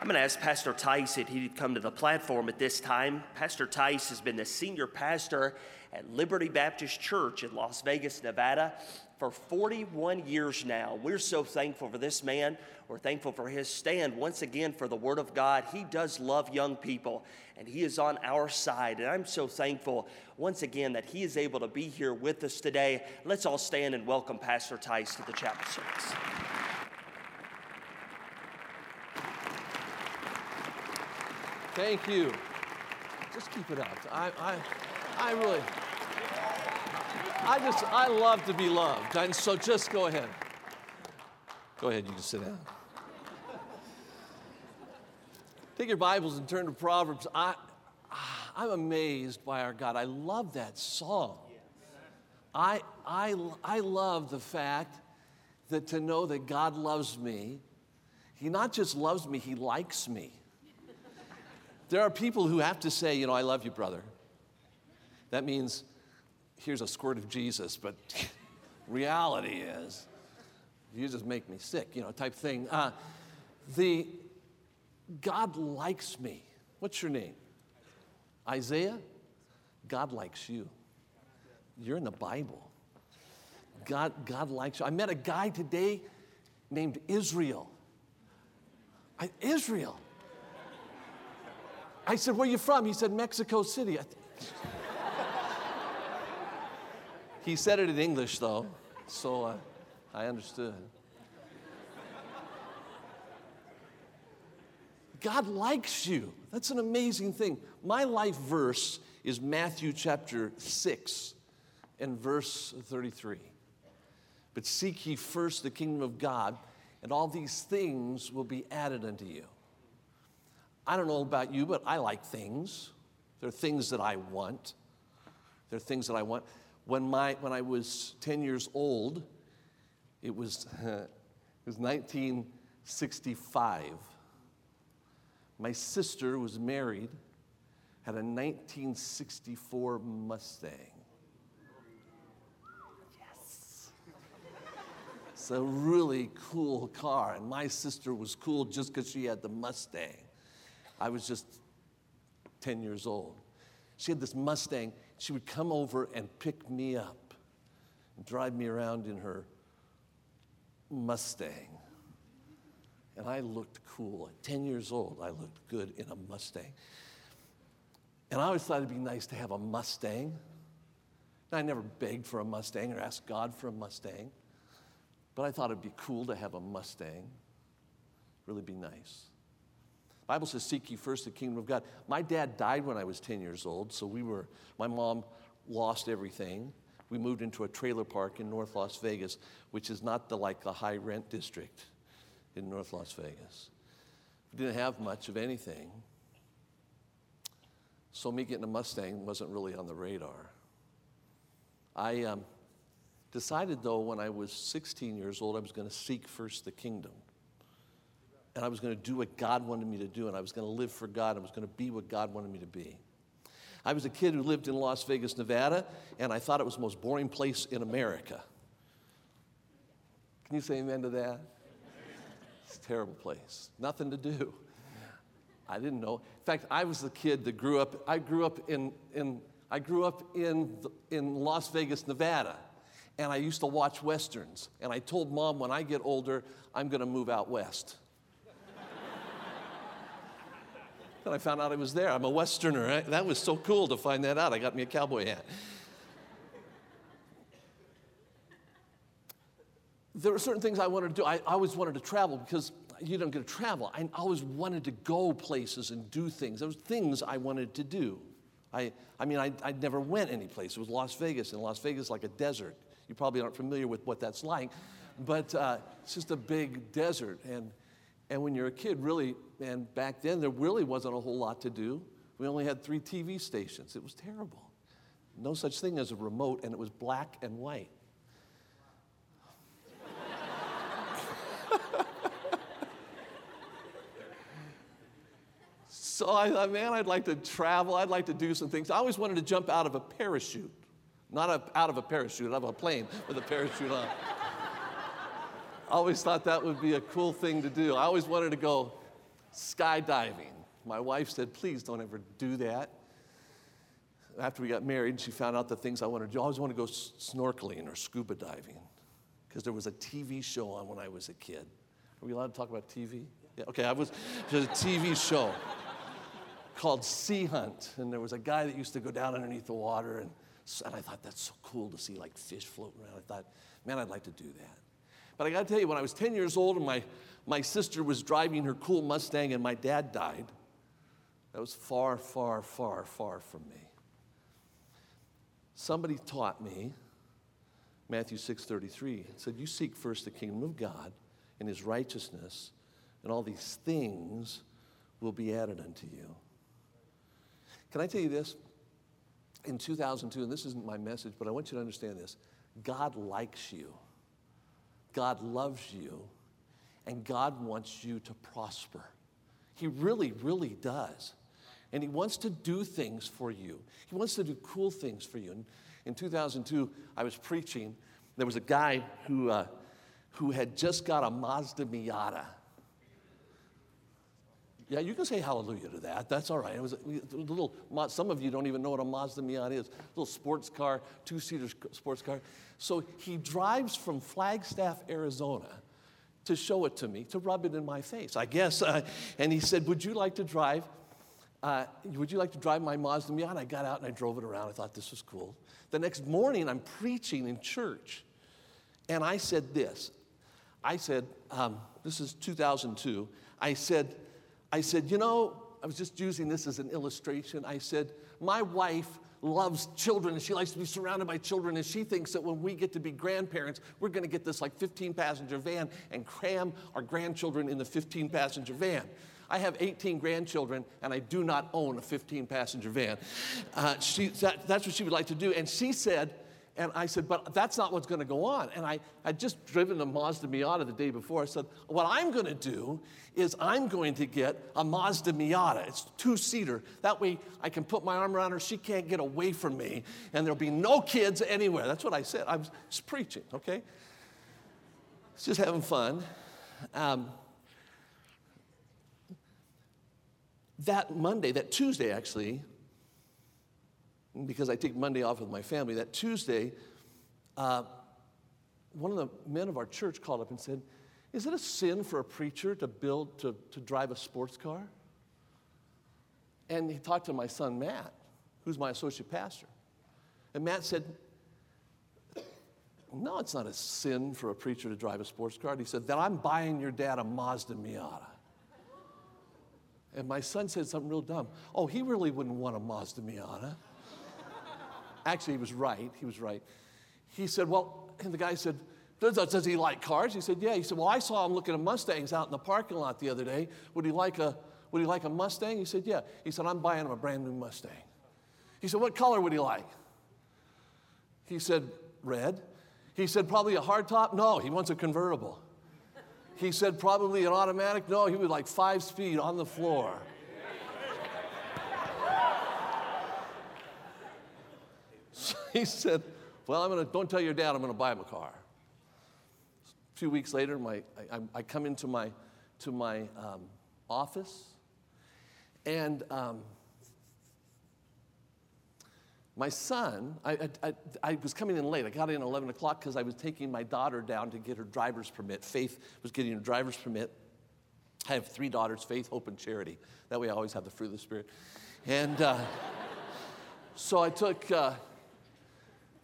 I'm going to ask Pastor Tice if he'd come to the platform at this time. Pastor Tice has been the senior pastor at Liberty Baptist Church in Las Vegas, Nevada for 41 years now. We're so thankful for this man. We're thankful for his stand once again for the Word of God. He does love young people and he is on our side. And I'm so thankful once again that he is able to be here with us today. Let's all stand and welcome Pastor Tice to the chapel service. Thank you. Just keep it up. I, I, I really, I just, I love to be loved. And so just go ahead. Go ahead, you can sit down. Take your Bibles and turn to Proverbs. I, ah, I'm amazed by our God. I love that song. I, I, I love the fact that to know that God loves me, He not just loves me, He likes me. There are people who have to say, you know, I love you, brother. That means here's a squirt of Jesus, but reality is, you just make me sick, you know, type thing. Uh, the God likes me. What's your name? Isaiah? God likes you. You're in the Bible. God, God likes you. I met a guy today named Israel. I, Israel. I said, Where are you from? He said, Mexico City. he said it in English, though, so uh, I understood. God likes you. That's an amazing thing. My life verse is Matthew chapter 6 and verse 33. But seek ye first the kingdom of God, and all these things will be added unto you. I don't know about you, but I like things. There are things that I want. There are things that I want. When, my, when I was 10 years old, it was, it was 1965. My sister was married, had a 1964 Mustang. Yes. It's a really cool car, and my sister was cool just because she had the Mustang. I was just 10 years old. She had this Mustang. She would come over and pick me up and drive me around in her Mustang. And I looked cool. At 10 years old, I looked good in a Mustang. And I always thought it'd be nice to have a Mustang. I never begged for a Mustang or asked God for a Mustang, but I thought it'd be cool to have a Mustang. Really be nice. Bible says, Seek ye first the kingdom of God. My dad died when I was 10 years old, so we were, my mom lost everything. We moved into a trailer park in North Las Vegas, which is not the like the high rent district in North Las Vegas. We didn't have much of anything. So me getting a Mustang wasn't really on the radar. I um, decided though when I was 16 years old I was going to seek first the kingdom and I was going to do what God wanted me to do, and I was going to live for God, and I was going to be what God wanted me to be. I was a kid who lived in Las Vegas, Nevada, and I thought it was the most boring place in America. Can you say amen to that? It's a terrible place. Nothing to do. I didn't know. In fact, I was the kid that grew up, I grew up in, in I grew up in, in Las Vegas, Nevada, and I used to watch Westerns. And I told mom when I get older, I'm going to move out west. And I found out I was there. I'm a Westerner. Right? That was so cool to find that out. I got me a cowboy hat. There were certain things I wanted to do. I always wanted to travel because you don't get to travel. I always wanted to go places and do things. There was things I wanted to do. I, I mean, I, I never went any place. It was Las Vegas, and Las Vegas like a desert. You probably aren't familiar with what that's like, but uh, it's just a big desert. And and when you're a kid, really, and back then there really wasn't a whole lot to do. We only had three TV stations. It was terrible. No such thing as a remote, and it was black and white. so I thought, man, I'd like to travel. I'd like to do some things. I always wanted to jump out of a parachute. Not a, out of a parachute, out of a plane with a parachute on. I always thought that would be a cool thing to do. I always wanted to go skydiving. My wife said, please don't ever do that. After we got married, she found out the things I wanted to do. I always wanted to go snorkeling or scuba diving because there was a TV show on when I was a kid. Are we allowed to talk about TV? Yeah, okay, I was, there's a TV show called Sea Hunt, and there was a guy that used to go down underneath the water, and, and I thought that's so cool to see like fish floating around. I thought, man, I'd like to do that. But I got to tell you, when I was 10 years old and my, my sister was driving her cool Mustang and my dad died, that was far, far, far, far from me. Somebody taught me Matthew 6:33. It said, "You seek first the kingdom of God and his righteousness, and all these things will be added unto you." Can I tell you this? In 2002, and this isn't my message, but I want you to understand this. God likes you. God loves you, and God wants you to prosper. He really, really does. And He wants to do things for you. He wants to do cool things for you. And in 2002, I was preaching. There was a guy who, uh, who had just got a Mazda Miata. Yeah, you can say hallelujah to that. That's all right. It was a, little, some of you don't even know what a Mazda Miata is. A little sports car, two seater sports car. So he drives from Flagstaff, Arizona to show it to me, to rub it in my face, I guess. Uh, and he said, Would you like to drive? Uh, would you like to drive my Mazda Miata? I got out and I drove it around. I thought this was cool. The next morning, I'm preaching in church. And I said this I said, um, This is 2002. I said, I said, you know, I was just using this as an illustration. I said, my wife loves children and she likes to be surrounded by children and she thinks that when we get to be grandparents we're going to get this like 15 passenger van and cram our grandchildren in the 15 passenger van. I have 18 grandchildren and i do not own a 15 passenger van. Uh, she, that, that's what she would like to do. And she said and I said, but that's not what's going to go on. And I had just driven a Mazda Miata the day before. I said, what I'm going to do is I'm going to get a Mazda Miata. It's two seater. That way I can put my arm around her. She can't get away from me. And there'll be no kids anywhere. That's what I said. I was preaching, okay? It's just having fun. Um, that Monday, that Tuesday actually, because I take Monday off with my family, that Tuesday, uh, one of the men of our church called up and said, Is it a sin for a preacher to build, to, to drive a sports car? And he talked to my son, Matt, who's my associate pastor. And Matt said, No, it's not a sin for a preacher to drive a sports car. And he said, Then I'm buying your dad a Mazda Miata. And my son said something real dumb. Oh, he really wouldn't want a Mazda Miata. Actually, he was right. He was right. He said, Well, and the guy said, does, does he like cars? He said, Yeah. He said, Well, I saw him looking at Mustangs out in the parking lot the other day. Would he like a, would he like a Mustang? He said, Yeah. He said, I'm buying him a brand new Mustang. He said, What color would he like? He said, Red. He said, Probably a hardtop? No, he wants a convertible. He said, Probably an automatic? No, he would like five speed on the floor. he said, Well, I'm going to, don't tell your dad I'm going to buy him a car. A few weeks later, my, I, I come into my, to my um, office, and um, my son, I, I, I, was coming in late. I got in at 11 o'clock because I was taking my daughter down to get her driver's permit. Faith was getting her driver's permit. I have three daughters Faith, Hope, and Charity. That way I always have the fruit of the Spirit. And uh, so I took. Uh,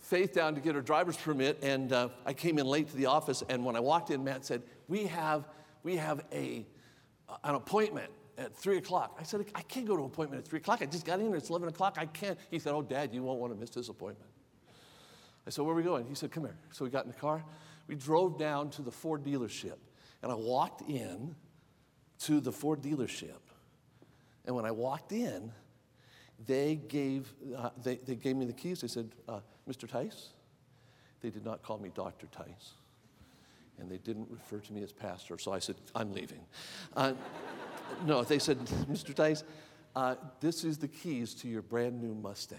Faith down to get her driver's permit, and uh, I came in late to the office. And when I walked in, Matt said, "We have, we have a, an appointment at three o'clock." I said, "I can't go to an appointment at three o'clock. I just got in. It's eleven o'clock. I can't." He said, "Oh, Dad, you won't want to miss this appointment." I said, "Where are we going?" He said, "Come here." So we got in the car. We drove down to the Ford dealership, and I walked in to the Ford dealership. And when I walked in, they gave, uh, they, they gave me the keys. They said, uh, Mr. Tice? They did not call me Dr. Tice. And they didn't refer to me as pastor, so I said, I'm leaving. Uh, no, they said, Mr. Tice, uh, this is the keys to your brand new Mustang.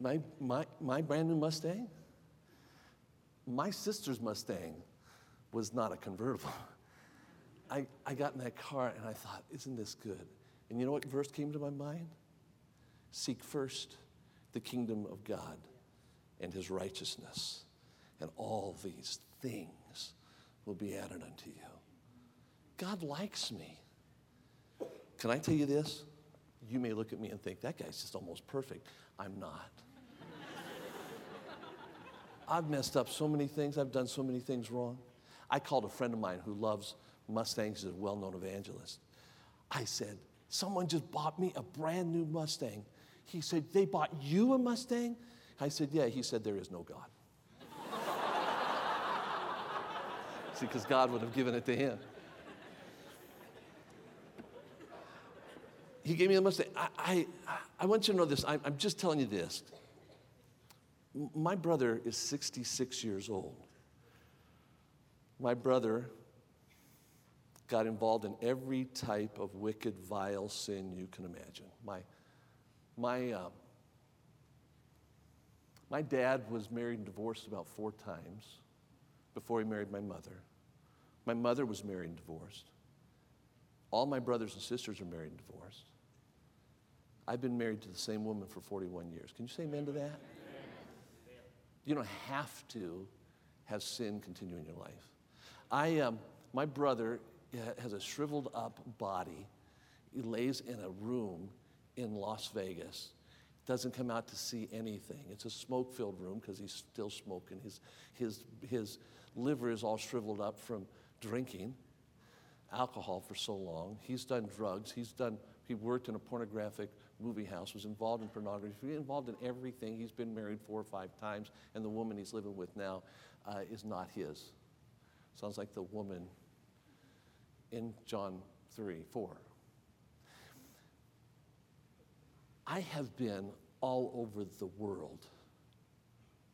My, my, my brand new Mustang? My sister's Mustang was not a convertible. I, I got in that car and I thought, isn't this good? And you know what verse came to my mind? Seek first the kingdom of God and his righteousness, and all these things will be added unto you. God likes me. Can I tell you this? You may look at me and think, that guy's just almost perfect. I'm not. I've messed up so many things, I've done so many things wrong. I called a friend of mine who loves Mustangs, he's a well known evangelist. I said, Someone just bought me a brand new Mustang. He said, They bought you a Mustang? I said, Yeah. He said, There is no God. See, because God would have given it to him. He gave me a Mustang. I, I, I want you to know this. I, I'm just telling you this. My brother is 66 years old. My brother got involved in every type of wicked, vile sin you can imagine. My, my, uh, my dad was married and divorced about four times before he married my mother. My mother was married and divorced. All my brothers and sisters are married and divorced. I've been married to the same woman for 41 years. Can you say amen to that? You don't have to have sin continue in your life. I, um, my brother has a shriveled up body. He lays in a room in Las Vegas. Doesn't come out to see anything. It's a smoke filled room because he's still smoking. His, his, his liver is all shriveled up from drinking alcohol for so long. He's done drugs. He's done, he worked in a pornographic movie house, was involved in pornography, He's involved in everything. He's been married four or five times, and the woman he's living with now uh, is not his. Sounds like the woman in John 3 4. I have been all over the world.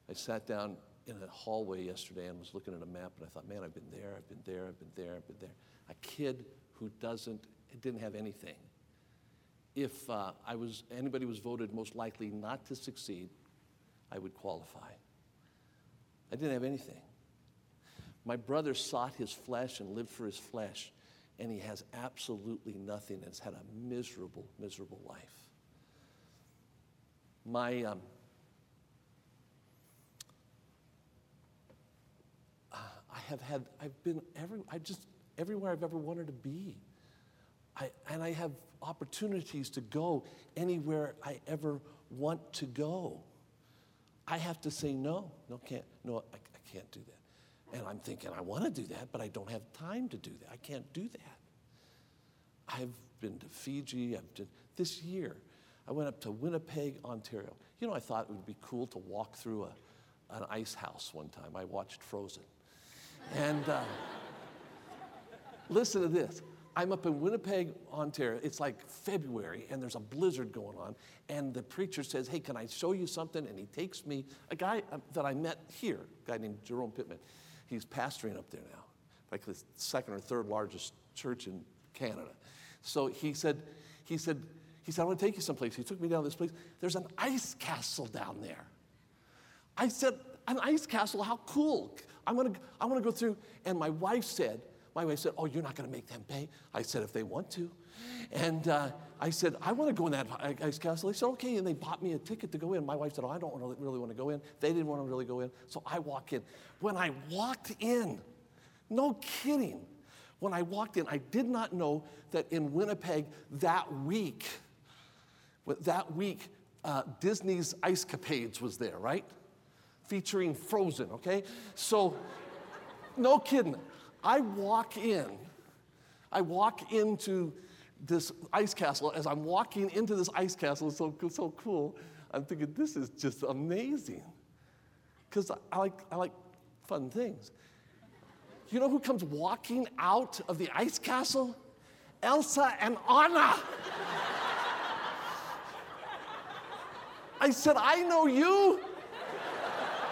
I sat down in a hallway yesterday and was looking at a map, and I thought, man, I've been there, I've been there, I've been there, I've been there. A kid who doesn't, didn't have anything. If uh, I was, anybody was voted most likely not to succeed, I would qualify. I didn't have anything. My brother sought his flesh and lived for his flesh, and he has absolutely nothing and has had a miserable, miserable life. My, um, I have had, I've been every, I just, everywhere I've ever wanted to be. I, and I have opportunities to go anywhere I ever want to go. I have to say no. No, can't. No, I, I can't do that. And I'm thinking, I want to do that, but I don't have time to do that. I can't do that. I've been to Fiji. I've been, this year, I went up to Winnipeg, Ontario. You know, I thought it would be cool to walk through a, an ice house one time. I watched Frozen. And uh, listen to this. I'm up in Winnipeg, Ontario. It's like February, and there's a blizzard going on. And the preacher says, Hey, can I show you something? And he takes me, a guy uh, that I met here, a guy named Jerome Pittman. He's pastoring up there now, like the second or third largest church in Canada. So he said, he said, he said, I want to take you someplace. He took me down to this place. There's an ice castle down there. I said, an ice castle, how cool. I'm gonna, I want to go through. And my wife said, my wife said, Oh, you're not going to make them pay? I said, If they want to. And uh, I said, I want to go in that ice castle. They said, Okay. And they bought me a ticket to go in. My wife said, Oh, I don't really want to go in. They didn't want to really go in. So I walk in. When I walked in, no kidding, when I walked in, I did not know that in Winnipeg that week, that week, uh, Disney's Ice Capades was there, right? Featuring Frozen, okay? So, no kidding. I walk in, I walk into this ice castle. As I'm walking into this ice castle, it's so, so cool. I'm thinking, this is just amazing. Because I like, I like fun things. You know who comes walking out of the ice castle? Elsa and Anna. I said, I know you.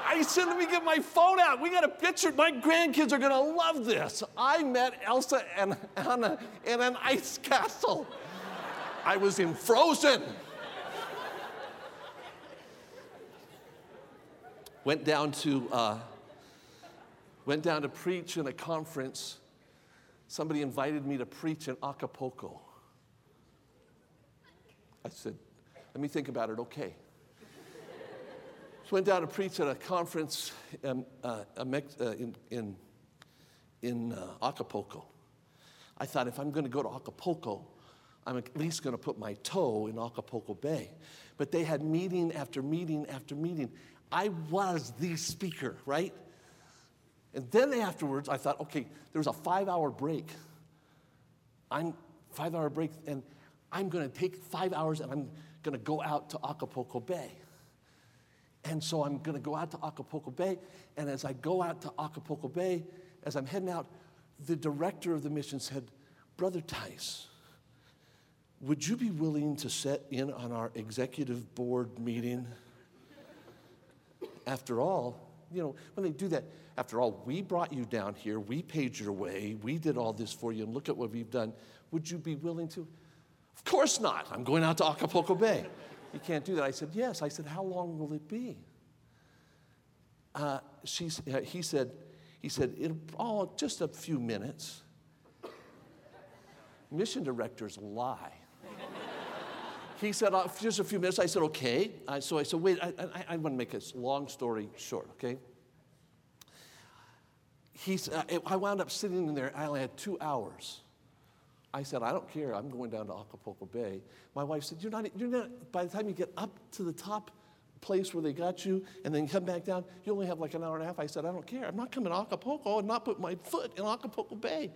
I said, let me get my phone out. We got a picture. My grandkids are going to love this. I met Elsa and Anna in an ice castle. I was in Frozen. Went down to, uh, Went down to preach in a conference. Somebody invited me to preach in Acapulco. I said, let me think about it, okay. Went down to preach at a conference um, uh, uh, in, in, in uh, Acapulco. I thought if I'm going to go to Acapulco, I'm at least going to put my toe in Acapulco Bay. But they had meeting after meeting after meeting. I was the speaker, right? And then afterwards, I thought, okay, there's a five hour break. I'm five hour break, and I'm going to take five hours and I'm going to go out to Acapulco Bay. And so I'm going to go out to Acapulco Bay. And as I go out to Acapulco Bay, as I'm heading out, the director of the mission said, Brother Tice, would you be willing to set in on our executive board meeting? After all, you know, when they do that, after all, we brought you down here, we paid your way, we did all this for you, and look at what we've done. Would you be willing to? Of course not. I'm going out to Acapulco Bay. You can't do that. I said, Yes. I said, How long will it be? Uh, uh, he said, he said, Oh, just a few minutes. Mission directors lie. he said, oh, just a few minutes. I said, okay. So I said, wait, I, I, I want to make a long story short, okay? He's, uh, I wound up sitting in there, I only had two hours. I said, I don't care. I'm going down to Acapulco Bay. My wife said, You're not, you're not, by the time you get up to the top place where they got you and then come back down, you only have like an hour and a half. I said, I don't care. I'm not coming to Acapulco and not put my foot in Acapulco Bay.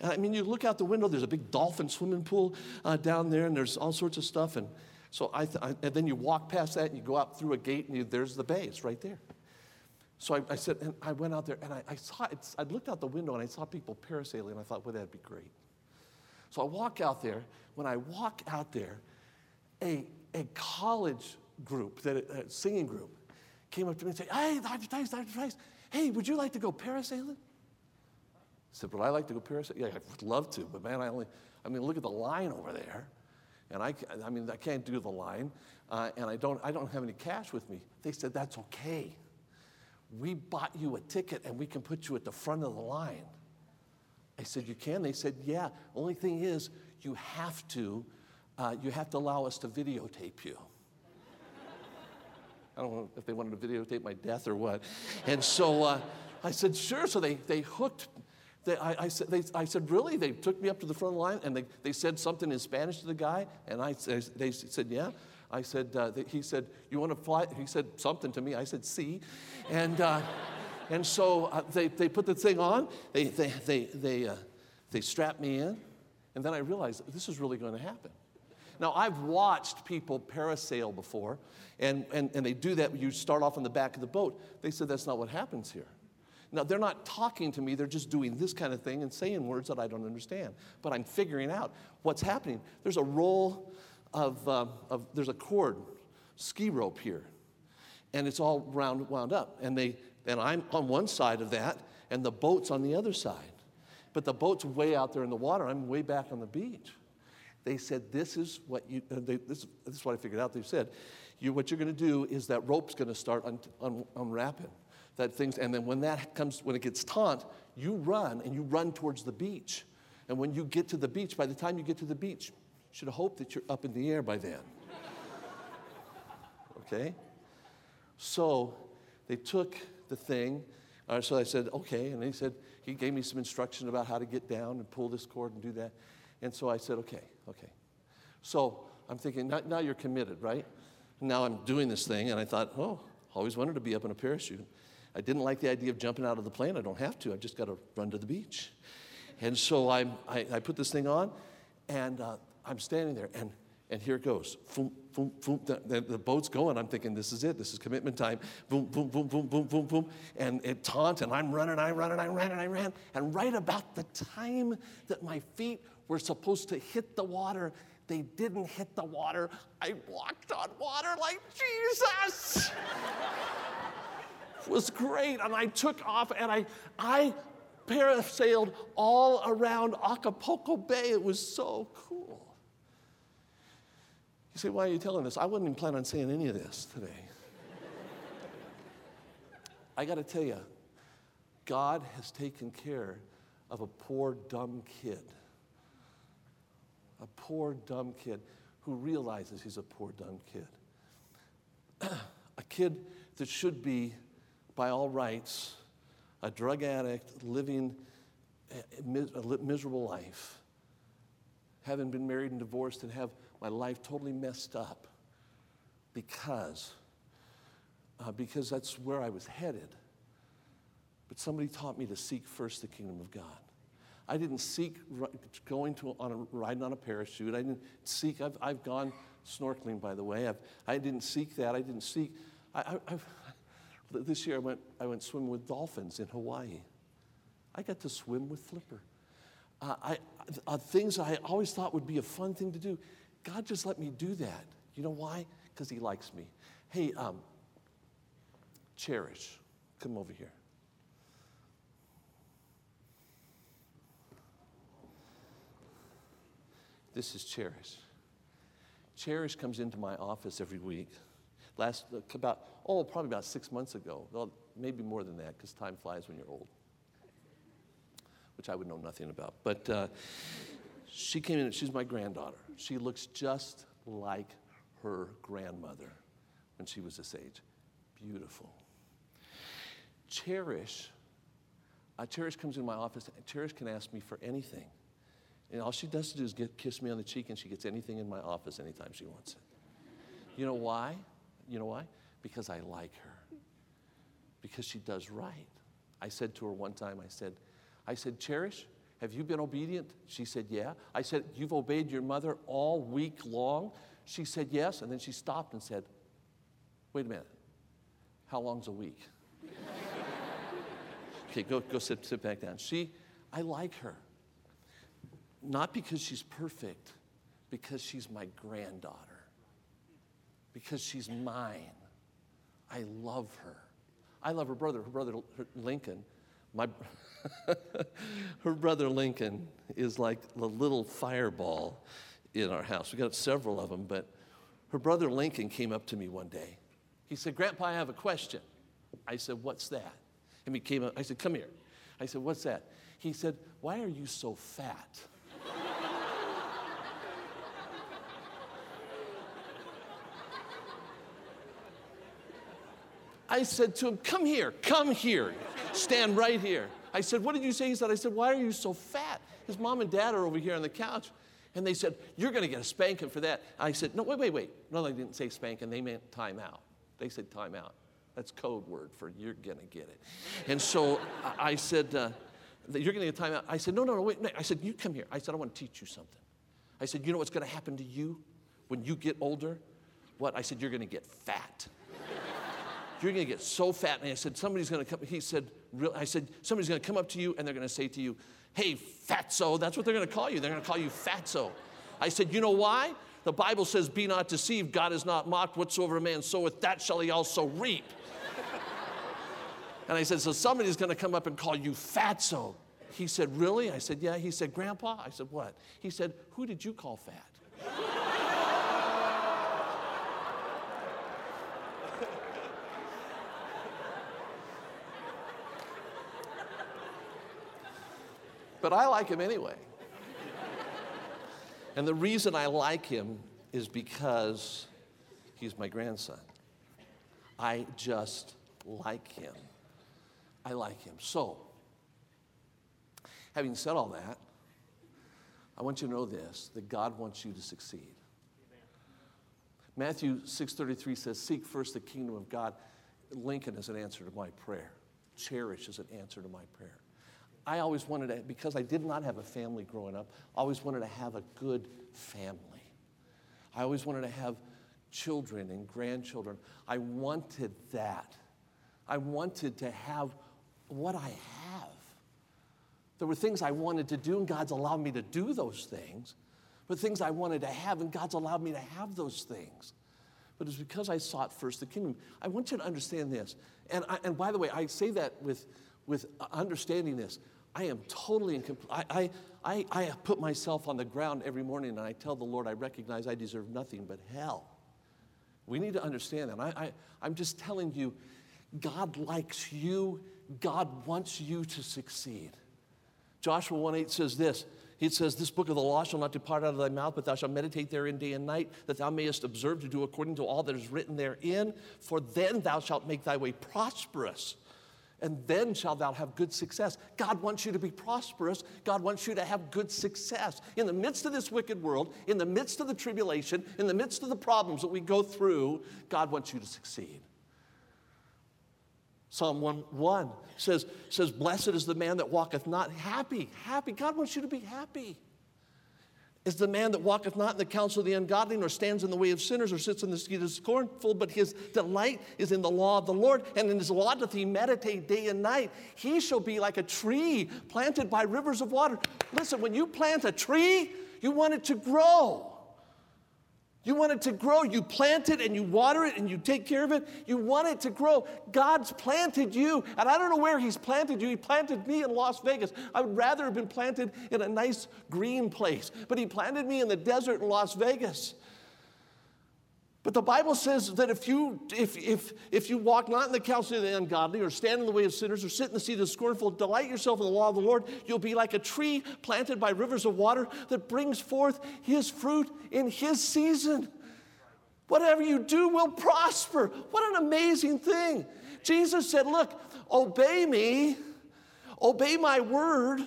And I mean, you look out the window, there's a big dolphin swimming pool uh, down there, and there's all sorts of stuff. And so I, th- I, and then you walk past that and you go out through a gate and you, there's the bay. It's right there. So I, I said, and I went out there and I, I saw, I looked out the window and I saw people parasailing. And I thought, well, that'd be great. So I walk out there. When I walk out there, a, a college group, that a singing group, came up to me and said, Hey, Dr. Tice, Dr. Tice, hey, would you like to go parasailing? I said, Would I like to go parasailing? Yeah, I would love to, but man, I only, I mean, look at the line over there. And I, I mean, I can't do the line, uh, and I don't, I don't have any cash with me. They said, That's okay. We bought you a ticket and we can put you at the front of the line. I said, You can? They said, Yeah. Only thing is, you have to, uh, you have to allow us to videotape you. I don't know if they wanted to videotape my death or what. And so uh, I said, Sure. So they, they hooked. They, I, I, said, they, I said, Really? They took me up to the front line and they, they said something in Spanish to the guy. And I, they said, Yeah. I said, uh, he said, You want to fly? He said something to me. I said, See. And, uh, and so uh, they, they put the thing on, they, they, they, they, uh, they strapped me in, and then I realized this is really going to happen. Now, I've watched people parasail before, and, and, and they do that. You start off on the back of the boat. They said that's not what happens here. Now, they're not talking to me, they're just doing this kind of thing and saying words that I don't understand. But I'm figuring out what's happening. There's a roll of, uh, of there's a cord, ski rope here, and it's all round, wound up. And they, and I'm on one side of that, and the boat's on the other side. But the boat's way out there in the water. I'm way back on the beach. They said, This is what you, uh, they, this, this, is what I figured out. They said, you, What you're going to do is that rope's going to start un, un, unwrapping. That things, and then when that comes, when it gets taut, you run and you run towards the beach. And when you get to the beach, by the time you get to the beach, you should hope that you're up in the air by then. okay? So they took the thing. Uh, so I said, okay. And he said, he gave me some instruction about how to get down and pull this cord and do that. And so I said, okay, okay. So I'm thinking, now, now you're committed, right? Now I'm doing this thing, and I thought, oh, always wanted to be up in a parachute. I didn't like the idea of jumping out of the plane. I don't have to. I've just got to run to the beach. And so I, I, I put this thing on, and uh, I'm standing there, and and here it goes. The, the, the, boat's going. I'm thinking, this is it. This is commitment time. Boom, boom, boom, boom, boom, boom, boom. And it taunt, and I'm running, I run, and I ran, and I ran. And right about the time that my feet were supposed to hit the water, they didn't hit the water. I walked on water like Jesus. it was great. And I took off, and I, I parasailed all around Acapulco Bay. It was so cool. You say, why are you telling this? I wouldn't even plan on saying any of this today. I got to tell you, God has taken care of a poor, dumb kid. A poor, dumb kid who realizes he's a poor, dumb kid. a kid that should be, by all rights, a drug addict living a miserable life, having been married and divorced and have my life totally messed up because, uh, because that's where I was headed. But somebody taught me to seek first the kingdom of God. I didn't seek going to on a, riding on a parachute. I didn't seek. I've, I've gone snorkeling, by the way. I've, I didn't seek that. I didn't seek. I, I, this year I went, I went swimming with dolphins in Hawaii. I got to swim with Flipper. Uh, I, uh, things I always thought would be a fun thing to do. God just let me do that. You know why? Because He likes me. Hey, um, Cherish, come over here. This is Cherish. Cherish comes into my office every week. Last, about, oh, probably about six months ago. Well, maybe more than that, because time flies when you're old, which I would know nothing about. But uh, she came in, she's my granddaughter. She looks just like her grandmother when she was this age. Beautiful. Cherish, uh, Cherish comes in my office. Cherish can ask me for anything. And all she does to do is get, kiss me on the cheek, and she gets anything in my office anytime she wants it. You know why? You know why? Because I like her. Because she does right. I said to her one time, I said, I said, Cherish, have you been obedient? She said, Yeah. I said, You've obeyed your mother all week long? She said, Yes. And then she stopped and said, Wait a minute. How long's a week? okay, go, go sit, sit back down. She, I like her. Not because she's perfect, because she's my granddaughter, because she's mine. I love her. I love her brother, her brother Lincoln. My, her brother Lincoln is like the little fireball in our house. We got several of them, but her brother Lincoln came up to me one day. He said, Grandpa, I have a question. I said, What's that? And he came up, I said, Come here. I said, What's that? He said, Why are you so fat? I said to him, Come here, come here, stand right here. I said, What did you say? He said, I said, Why are you so fat? His mom and dad are over here on the couch. And they said, You're going to get a spanking for that. I said, No, wait, wait, wait. No, they didn't say spanking. They meant time out. They said time out. That's code word for you're going to get it. And so I said, uh, You're going to get time out. I said, No, no, no, wait. No. I said, You come here. I said, I want to teach you something. I said, You know what's going to happen to you when you get older? What? I said, You're going to get fat you're going to get so fat. And I said, somebody's going to come. He said, I said, somebody's going to come up to you and they're going to say to you, hey, fatso. That's what they're going to call you. They're going to call you fatso. I said, you know why? The Bible says, be not deceived. God is not mocked. Whatsoever a man soweth, that shall he also reap. and I said, so somebody's going to come up and call you fatso. He said, really? I said, yeah. He said, grandpa? I said, what? He said, who did you call fat? But I like him anyway. and the reason I like him is because he's my grandson. I just like him. I like him. So, having said all that, I want you to know this that God wants you to succeed. Matthew 6:33 says, "Seek first the kingdom of God." Lincoln is an answer to my prayer. Cherish is an answer to my prayer. I always wanted to, because I did not have a family growing up, I always wanted to have a good family. I always wanted to have children and grandchildren. I wanted that. I wanted to have what I have. There were things I wanted to do, and God's allowed me to do those things. But things I wanted to have, and God's allowed me to have those things. But it's because I sought first the kingdom. I want you to understand this. And, I, and by the way, I say that with, with understanding this. I am totally incomplete. I, I, I, I put myself on the ground every morning and I tell the Lord I recognize I deserve nothing but hell. We need to understand that. I, I, I'm just telling you, God likes you. God wants you to succeed. Joshua 1 8 says this. He says, This book of the law shall not depart out of thy mouth, but thou shalt meditate therein day and night, that thou mayest observe to do according to all that is written therein. For then thou shalt make thy way prosperous, and then shalt thou have good success. God wants you to be prosperous. God wants you to have good success. In the midst of this wicked world, in the midst of the tribulation, in the midst of the problems that we go through, God wants you to succeed. Psalm 1, 1 says, says, Blessed is the man that walketh not. Happy, happy. God wants you to be happy. Is the man that walketh not in the counsel of the ungodly, nor stands in the way of sinners, or sits in the seat of the scornful, but his delight is in the law of the Lord, and in his law doth he meditate day and night. He shall be like a tree planted by rivers of water. Listen, when you plant a tree, you want it to grow. You want it to grow. You plant it and you water it and you take care of it. You want it to grow. God's planted you, and I don't know where He's planted you. He planted me in Las Vegas. I would rather have been planted in a nice green place, but He planted me in the desert in Las Vegas. But the Bible says that if you, if, if, if you walk not in the counsel of the ungodly, or stand in the way of sinners, or sit in the seat of the scornful, delight yourself in the law of the Lord, you'll be like a tree planted by rivers of water that brings forth his fruit in his season. Whatever you do will prosper. What an amazing thing. Jesus said, Look, obey me, obey my word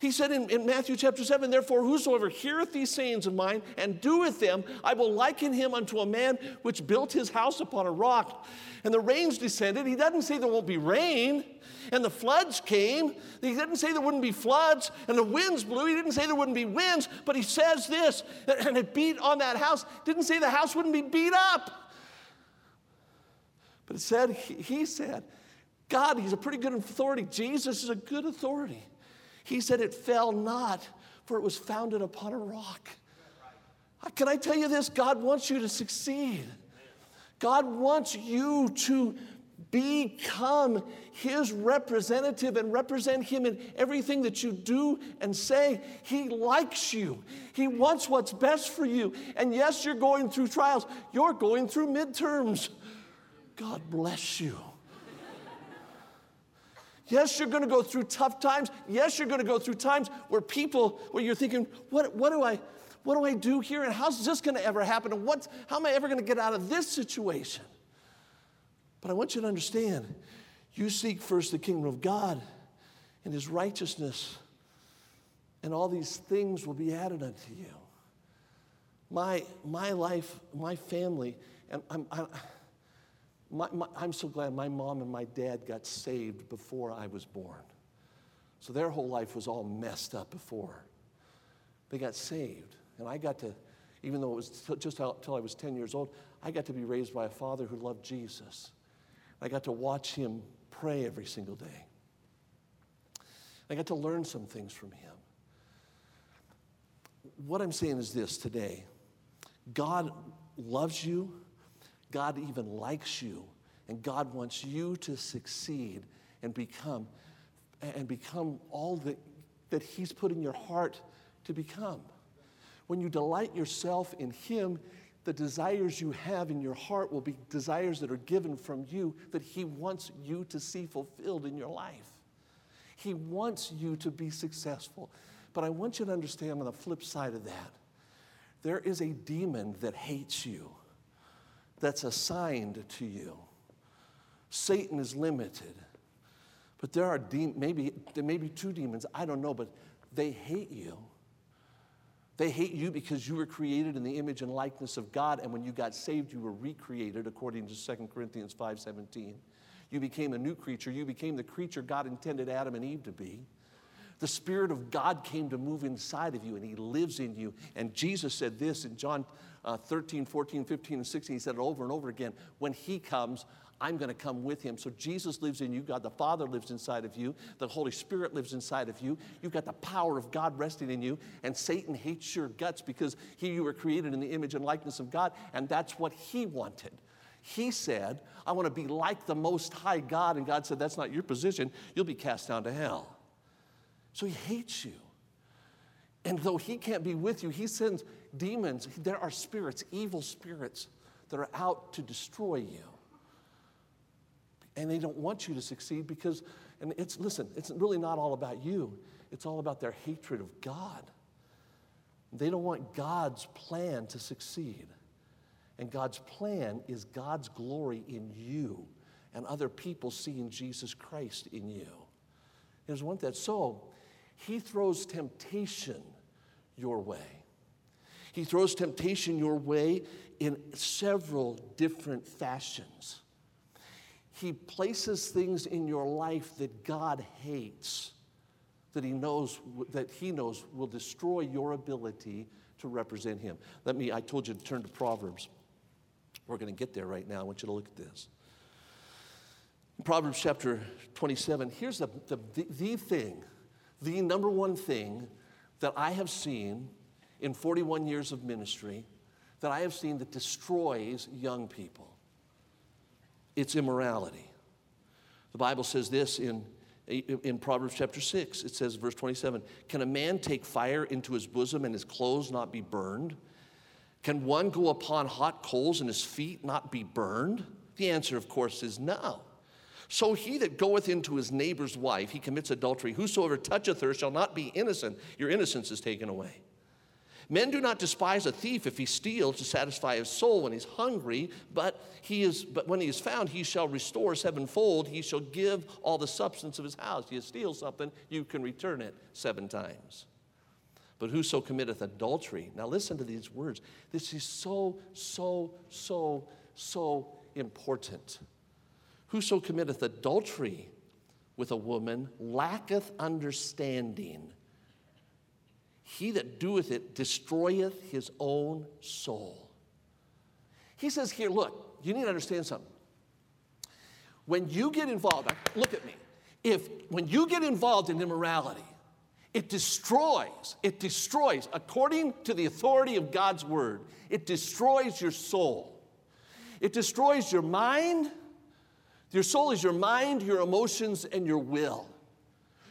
he said in, in, Matthew chapter 7, Therefore, whosoever heareth these sayings of mine and doeth them, I will liken him unto a man which built his house upon a rock. And the rains descended. He doesn't say there won't be rain. And the floods came. He didn't say there wouldn't be floods. And the winds blew. He didn't say there wouldn't be winds. But he says this, and it beat on that house. Didn't say the house wouldn't be beat up. But it said, he said, God, he's a pretty good authority. Jesus is a good authority. He said it fell not, for it was founded upon a rock. Can I tell you this? God wants you to succeed. God wants you to become his representative and represent him in everything that you do and say. He likes you. He wants what's best for you. And yes, you're going through trials. You're going through midterms. God bless you. Yes, you're going to go through tough times. Yes, you're going to go through times where people, where you're thinking, what, what do I, what do I do here? And how's this going to ever happen? And what's, how am I ever going to get out of this situation? But I want you to understand, you seek first the kingdom of God and his righteousness, and all these things will be added unto you. My, my life, my family, and I'm, I'm my, my, I'm so glad my mom and my dad got saved before I was born. So their whole life was all messed up before. They got saved. And I got to, even though it was just until I was 10 years old, I got to be raised by a father who loved Jesus. I got to watch him pray every single day. I got to learn some things from him. What I'm saying is this today God loves you. God even likes you, and God wants you to succeed and become and become all that, that He's put in your heart to become. When you delight yourself in Him, the desires you have in your heart will be desires that are given from you that He wants you to see fulfilled in your life. He wants you to be successful. But I want you to understand on the flip side of that, there is a demon that hates you that's assigned to you. Satan is limited. But there are de- maybe there may be two demons, I don't know, but they hate you. They hate you because you were created in the image and likeness of God, and when you got saved, you were recreated according to 2 Corinthians 5:17. You became a new creature. You became the creature God intended Adam and Eve to be. The Spirit of God came to move inside of you, and He lives in you. And Jesus said this in John uh, 13, 14, 15, and 16. He said it over and over again. When He comes, I'm going to come with him. So Jesus lives in you. God the Father lives inside of you. The Holy Spirit lives inside of you. You've got the power of God resting in you. And Satan hates your guts because he, you were created in the image and likeness of God. And that's what he wanted. He said, I want to be like the Most High God. And God said, That's not your position. You'll be cast down to hell. So he hates you. And though he can't be with you, he sends demons. There are spirits, evil spirits, that are out to destroy you. And they don't want you to succeed because, and it's, listen, it's really not all about you, it's all about their hatred of God. They don't want God's plan to succeed. And God's plan is God's glory in you and other people seeing Jesus Christ in you. He doesn't want that. So he throws temptation your way. He throws temptation your way in several different fashions. He places things in your life that God hates, that he knows that he knows will destroy your ability to represent him. Let me I told you to turn to Proverbs. We're going to get there right now. I want you to look at this. Proverbs chapter 27, here's the, the, the thing, the number one thing that I have seen in 41 years of ministry that I have seen that destroys young people it's immorality. The Bible says this in, in Proverbs chapter 6. It says, verse 27 Can a man take fire into his bosom and his clothes not be burned? Can one go upon hot coals and his feet not be burned? The answer, of course, is no. So he that goeth into his neighbor's wife, he commits adultery. Whosoever toucheth her shall not be innocent. Your innocence is taken away. Men do not despise a thief if he steals to satisfy his soul when he's hungry, but he is but when he is found, he shall restore sevenfold. He shall give all the substance of his house. If You steal something, you can return it seven times. But whoso committeth adultery, now listen to these words. This is so, so, so, so important. Whoso committeth adultery with a woman lacketh understanding he that doeth it destroyeth his own soul. He says here, look, you need to understand something. When you get involved, look at me. If when you get involved in immorality, it destroys, it destroys, according to the authority of God's word, it destroys your soul. It destroys your mind. Your soul is your mind, your emotions, and your will.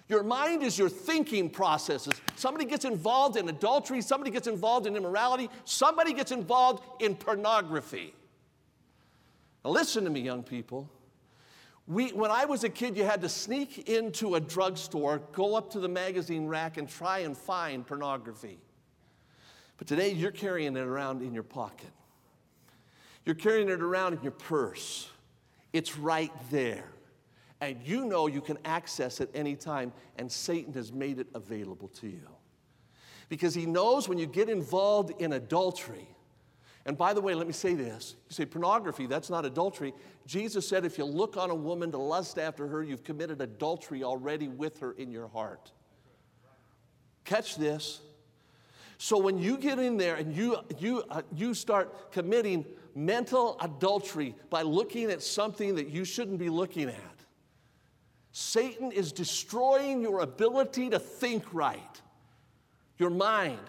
Your mind is your thinking processes. Somebody gets involved in adultery, somebody gets involved in immorality, somebody gets involved in pornography. Now, listen to me, young people. We, when I was a kid, you had to sneak into a drugstore, go up to the magazine rack, and try and find pornography. But today, you're carrying it around in your pocket. You're carrying it around in your purse. It's right there and you know you can access it anytime, and Satan has made it available to you. Because he knows when you get involved in adultery, and by the way, let me say this you say pornography, that's not adultery. Jesus said if you look on a woman to lust after her, you've committed adultery already with her in your heart. Catch this. So when you get in there and you, you, uh, you start committing mental adultery by looking at something that you shouldn't be looking at, Satan is destroying your ability to think right, your mind.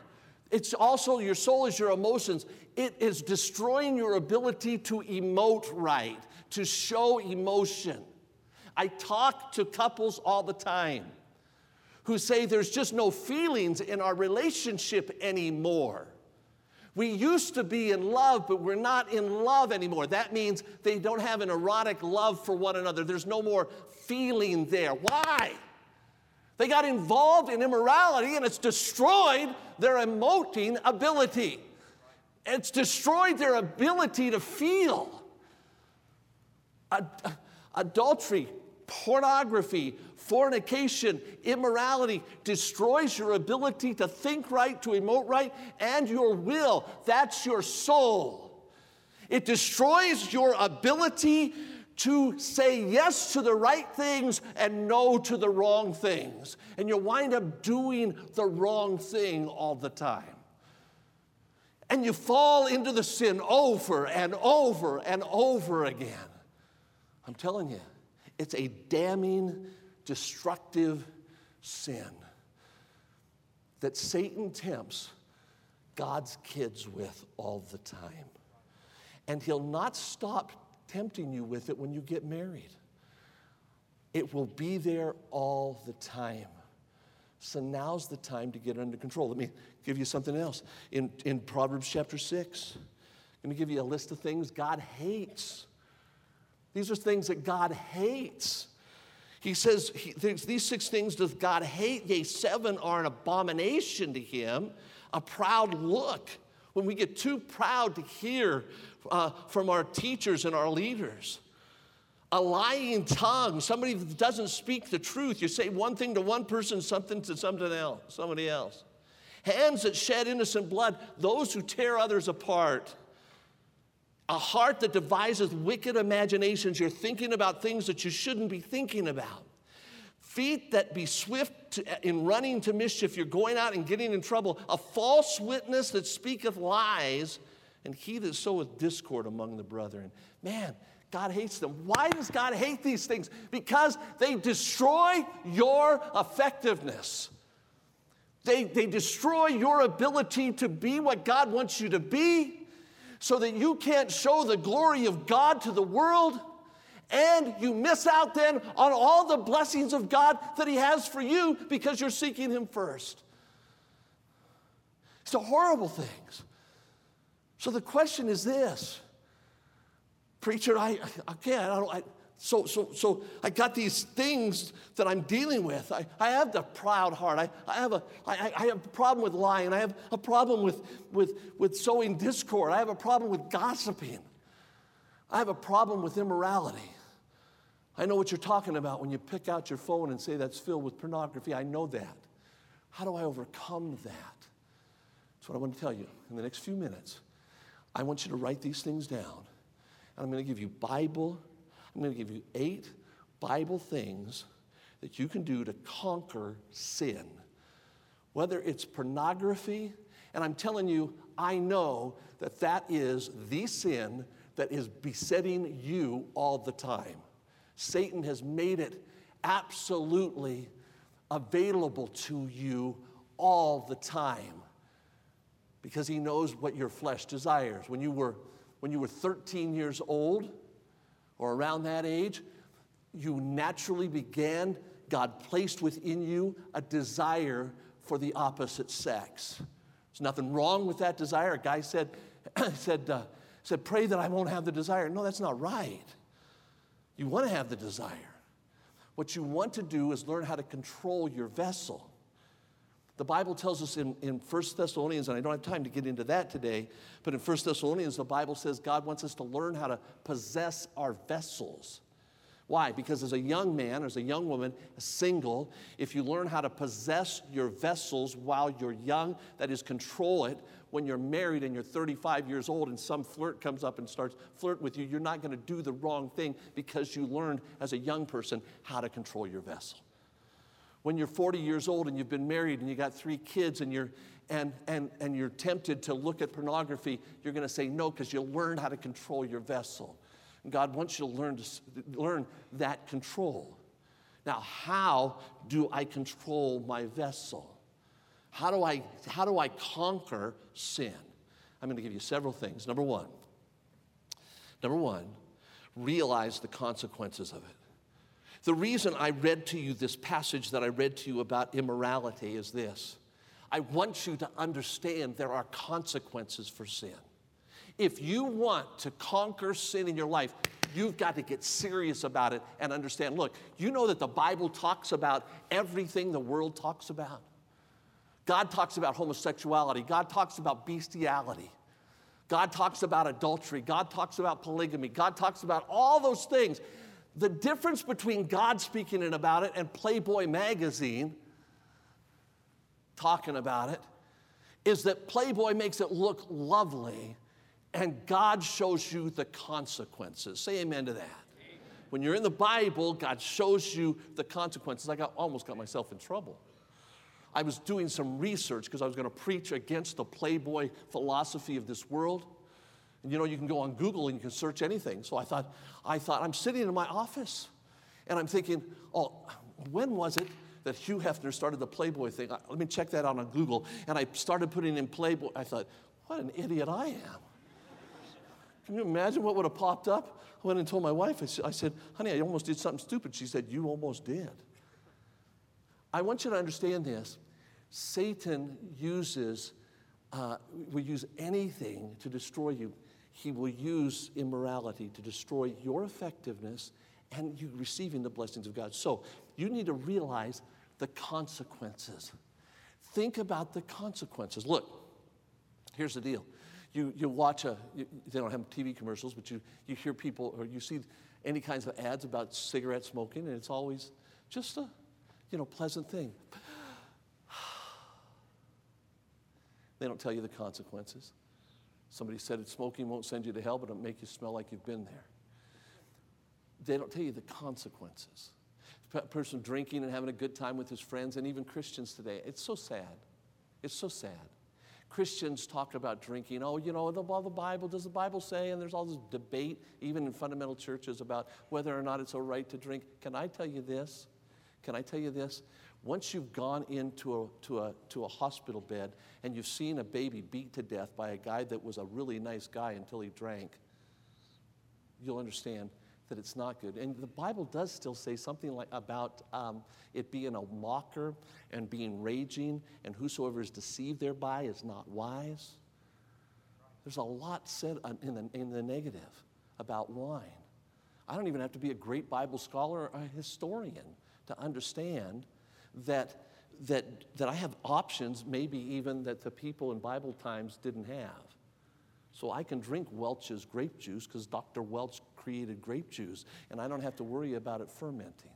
It's also your soul is your emotions. It is destroying your ability to emote right, to show emotion. I talk to couples all the time who say there's just no feelings in our relationship anymore. We used to be in love, but we're not in love anymore. That means they don't have an erotic love for one another. There's no more feeling there. Why? They got involved in immorality and it's destroyed their emoting ability. It's destroyed their ability to feel. Ad- adultery, pornography, fornication, immorality destroys your ability to think right, to emote right, and your will. That's your soul. It destroys your ability to say yes to the right things and no to the wrong things. And you wind up doing the wrong thing all the time. And you fall into the sin over and over and over again. I'm telling you, it's a damning, destructive sin that Satan tempts God's kids with all the time. And he'll not stop tempting you with it when you get married. It will be there all the time. So now's the time to get under control. Let me give you something else. In, in Proverbs chapter 6, I'm going to give you a list of things God hates. These are things that God hates. He says, he, These six things does God hate, yea, seven are an abomination to him, a proud look. When we get too proud to hear uh, from our teachers and our leaders, a lying tongue, somebody that doesn't speak the truth. You say one thing to one person, something to something else, somebody else. Hands that shed innocent blood, those who tear others apart. A heart that devises wicked imaginations. You're thinking about things that you shouldn't be thinking about. Feet that be swift to, in running to mischief. You're going out and getting in trouble. A false witness that speaketh lies. And he that soweth discord among the brethren. Man, God hates them. Why does God hate these things? Because they destroy your effectiveness. They, they destroy your ability to be what God wants you to be so that you can't show the glory of God to the world. And you miss out then on all the blessings of God that He has for you because you're seeking Him first. It's the horrible things. So the question is this Preacher, I, can't. I don't, I, so, so, so I got these things that I'm dealing with. I, I have the proud heart. I, I, have a, I, I have a problem with lying. I have a problem with, with, with sowing discord. I have a problem with gossiping. I have a problem with immorality. I know what you're talking about when you pick out your phone and say that's filled with pornography. I know that. How do I overcome that? That's what I want to tell you in the next few minutes. I want you to write these things down. And I'm going to give you Bible I'm going to give you eight Bible things that you can do to conquer sin. Whether it's pornography, and I'm telling you, I know that that is the sin that is besetting you all the time. Satan has made it absolutely available to you all the time because he knows what your flesh desires. When you were, when you were 13 years old, or around that age, you naturally began, God placed within you a desire for the opposite sex. There's nothing wrong with that desire. A guy said, said, uh, said, pray that I won't have the desire. No, that's not right. You want to have the desire. What you want to do is learn how to control your vessel. The Bible tells us in, in 1 Thessalonians, and I don't have time to get into that today, but in 1 Thessalonians, the Bible says God wants us to learn how to possess our vessels. Why? Because as a young man, as a young woman, single, if you learn how to possess your vessels while you're young, that is, control it, when you're married and you're 35 years old and some flirt comes up and starts flirt with you, you're not going to do the wrong thing because you learned as a young person how to control your vessel when you're 40 years old and you've been married and you got three kids and you're and, and, and you're tempted to look at pornography, you're going to say no because you'll learn how to control your vessel. And God wants you to learn, to learn that control. Now, how do I control my vessel? How do I, how do I conquer sin? I'm going to give you several things. Number one, number one, realize the consequences of it. The reason I read to you this passage that I read to you about immorality is this I want you to understand there are consequences for sin. If you want to conquer sin in your life, you've got to get serious about it and understand. Look, you know that the Bible talks about everything the world talks about. God talks about homosexuality, God talks about bestiality. God talks about adultery. God talks about polygamy. God talks about all those things the difference between God speaking about it and Playboy magazine talking about it is that Playboy makes it look lovely and God shows you the consequences. Say amen to that. When you're in the Bible, God shows you the consequences. I got, almost got myself in trouble. I was doing some research because I was going to preach against the Playboy philosophy of this world. And you know, you can go on Google and you can search anything. So I thought, I thought, I'm sitting in my office and I'm thinking, oh, when was it that Hugh Hefner started the Playboy thing? Let me check that out on Google. And I started putting in Playboy. I thought, what an idiot I am. Can you imagine what would have popped up? I went and told my wife, I said, honey, I almost did something stupid. She said, you almost did. I want you to understand this. Satan uses, uh, will use anything to destroy you. He will use immorality to destroy your effectiveness and you receiving the blessings of God. So you need to realize the consequences. Think about the consequences. Look, here's the deal. You, you watch a, you, they don't have TV commercials, but you, you hear people or you see any kinds of ads about cigarette smoking, and it's always just a, you know, pleasant thing. They don't tell you the consequences. Somebody said smoking won't send you to hell, but it'll make you smell like you've been there. They don't tell you the consequences. A person drinking and having a good time with his friends, and even Christians today. It's so sad. It's so sad. Christians talk about drinking. Oh, you know, the, well, the Bible, does the Bible say? And there's all this debate, even in fundamental churches, about whether or not it's all right to drink. Can I tell you this? Can I tell you this? Once you've gone into a, to, a, to a hospital bed and you've seen a baby beat to death by a guy that was a really nice guy until he drank, you'll understand that it's not good. And the Bible does still say something like about um, it being a mocker and being raging, and whosoever is deceived thereby is not wise. There's a lot said in the, in the negative about wine. I don't even have to be a great Bible scholar or a historian to understand that, that, that I have options, maybe even that the people in Bible times didn't have. So I can drink Welch's grape juice because Dr. Welch created grape juice, and I don't have to worry about it fermenting.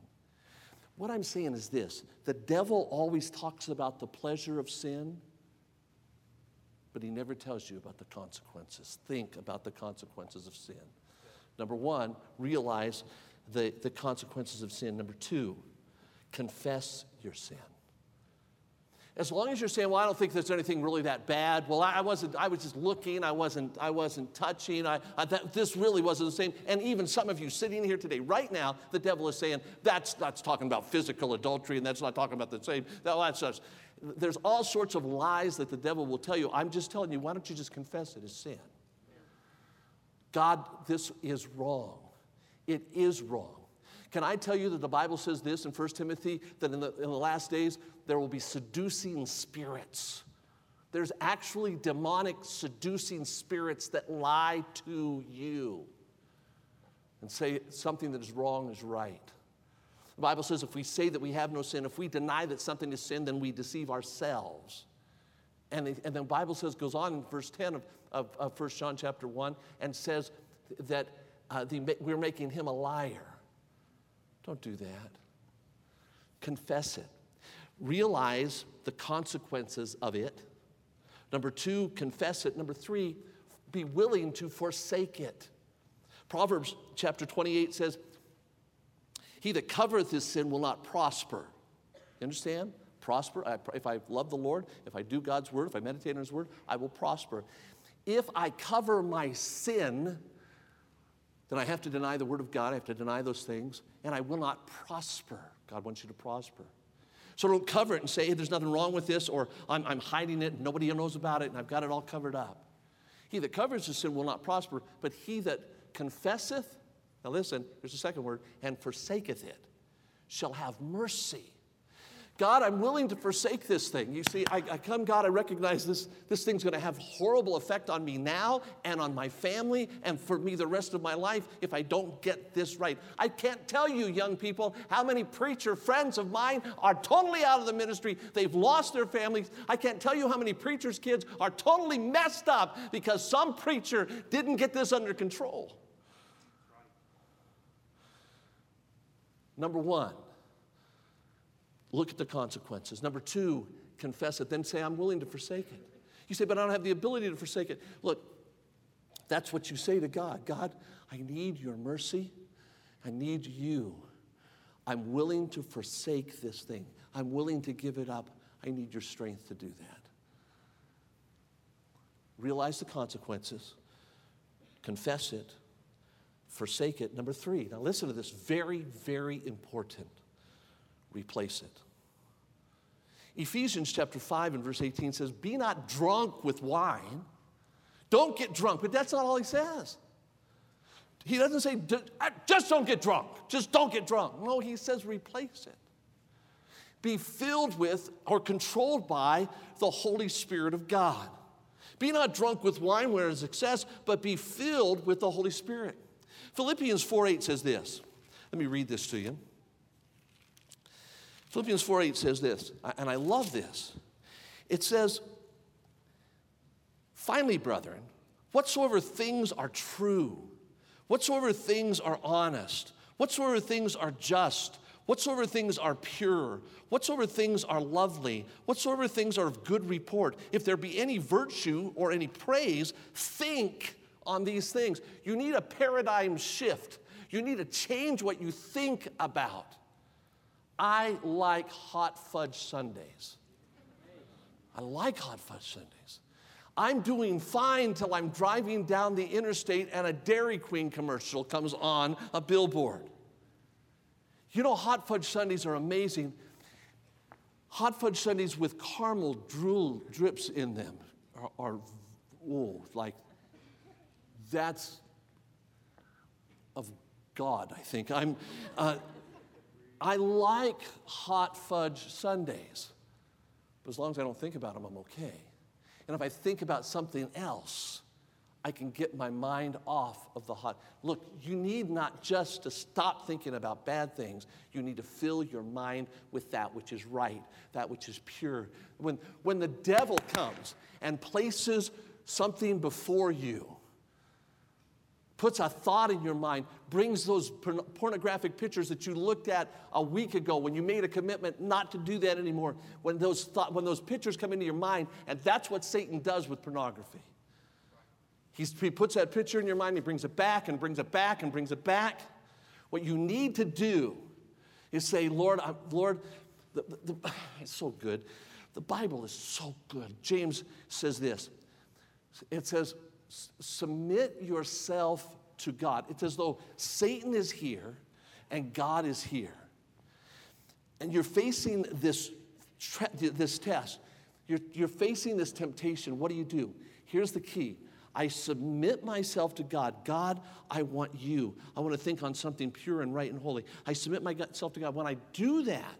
What I'm saying is this the devil always talks about the pleasure of sin, but he never tells you about the consequences. Think about the consequences of sin. Number one, realize the, the consequences of sin. Number two, confess your sin. As long as you're saying, well, I don't think there's anything really that bad. Well, I wasn't, I was just looking, I wasn't, I wasn't touching, I, I that, this really wasn't the same. And even some of you sitting here today, right now, the devil is saying, that's, that's talking about physical adultery, and that's not talking about the same, all that stuff. There's all sorts of lies that the devil will tell you. I'm just telling you, why don't you just confess it as sin? God, this is wrong. It is wrong. Can I tell you that the Bible says this in 1 Timothy that in the, in the last days there will be seducing spirits? There's actually demonic seducing spirits that lie to you and say something that is wrong is right. The Bible says if we say that we have no sin, if we deny that something is sin, then we deceive ourselves. And, the, and the Bible says, goes on in verse 10 of, of, of 1 John chapter 1 and says that uh, the, we're making him a liar. Don't do that. Confess it. Realize the consequences of it. Number two, confess it. Number three, be willing to forsake it. Proverbs chapter 28 says, He that covereth his sin will not prosper. You understand? Prosper. If I love the Lord, if I do God's word, if I meditate on his word, I will prosper. If I cover my sin, then I have to deny the Word of God. I have to deny those things, and I will not prosper. God wants you to prosper. So don't cover it and say, hey, there's nothing wrong with this, or I'm, I'm hiding it and nobody knows about it and I've got it all covered up. He that covers his sin will not prosper, but he that confesseth, now listen, here's the second word, and forsaketh it, shall have mercy. God, I'm willing to forsake this thing. You see, I, I come, God, I recognize this, this thing's going to have horrible effect on me now and on my family and for me the rest of my life if I don't get this right. I can't tell you, young people, how many preacher friends of mine are totally out of the ministry. They've lost their families. I can't tell you how many preachers' kids are totally messed up because some preacher didn't get this under control. Number one, Look at the consequences. Number two, confess it. Then say, I'm willing to forsake it. You say, but I don't have the ability to forsake it. Look, that's what you say to God God, I need your mercy. I need you. I'm willing to forsake this thing. I'm willing to give it up. I need your strength to do that. Realize the consequences, confess it, forsake it. Number three, now listen to this very, very important replace it. Ephesians chapter 5 and verse 18 says, Be not drunk with wine. Don't get drunk. But that's not all he says. He doesn't say, just don't get drunk. Just don't get drunk. No, he says, replace it. Be filled with or controlled by the Holy Spirit of God. Be not drunk with wine where is excess, but be filled with the Holy Spirit. Philippians 4 8 says this. Let me read this to you. Philippians 4 8 says this, and I love this. It says, Finally, brethren, whatsoever things are true, whatsoever things are honest, whatsoever things are just, whatsoever things are pure, whatsoever things are lovely, whatsoever things are of good report, if there be any virtue or any praise, think on these things. You need a paradigm shift. You need to change what you think about. I like hot fudge sundaes. I like hot fudge sundaes. I'm doing fine till I'm driving down the interstate and a Dairy Queen commercial comes on a billboard. You know, hot fudge sundaes are amazing. Hot fudge sundaes with caramel drool drips in them are, are oh, like that's of God, I think. I'm, uh, I like hot fudge sundaes, but as long as I don't think about them, I'm okay. And if I think about something else, I can get my mind off of the hot. Look, you need not just to stop thinking about bad things, you need to fill your mind with that which is right, that which is pure. When, when the devil comes and places something before you, puts a thought in your mind, brings those pornographic pictures that you looked at a week ago when you made a commitment not to do that anymore. When those, thought, when those pictures come into your mind, and that's what Satan does with pornography. He's, he puts that picture in your mind, he brings it back and brings it back and brings it back. What you need to do is say, Lord, I, Lord, the, the, the, it's so good. The Bible is so good. James says this. It says, submit yourself to God. It's as though Satan is here and God is here. And you're facing this, this test. You're, you're facing this temptation. What do you do? Here's the key I submit myself to God. God, I want you. I want to think on something pure and right and holy. I submit myself to God. When I do that,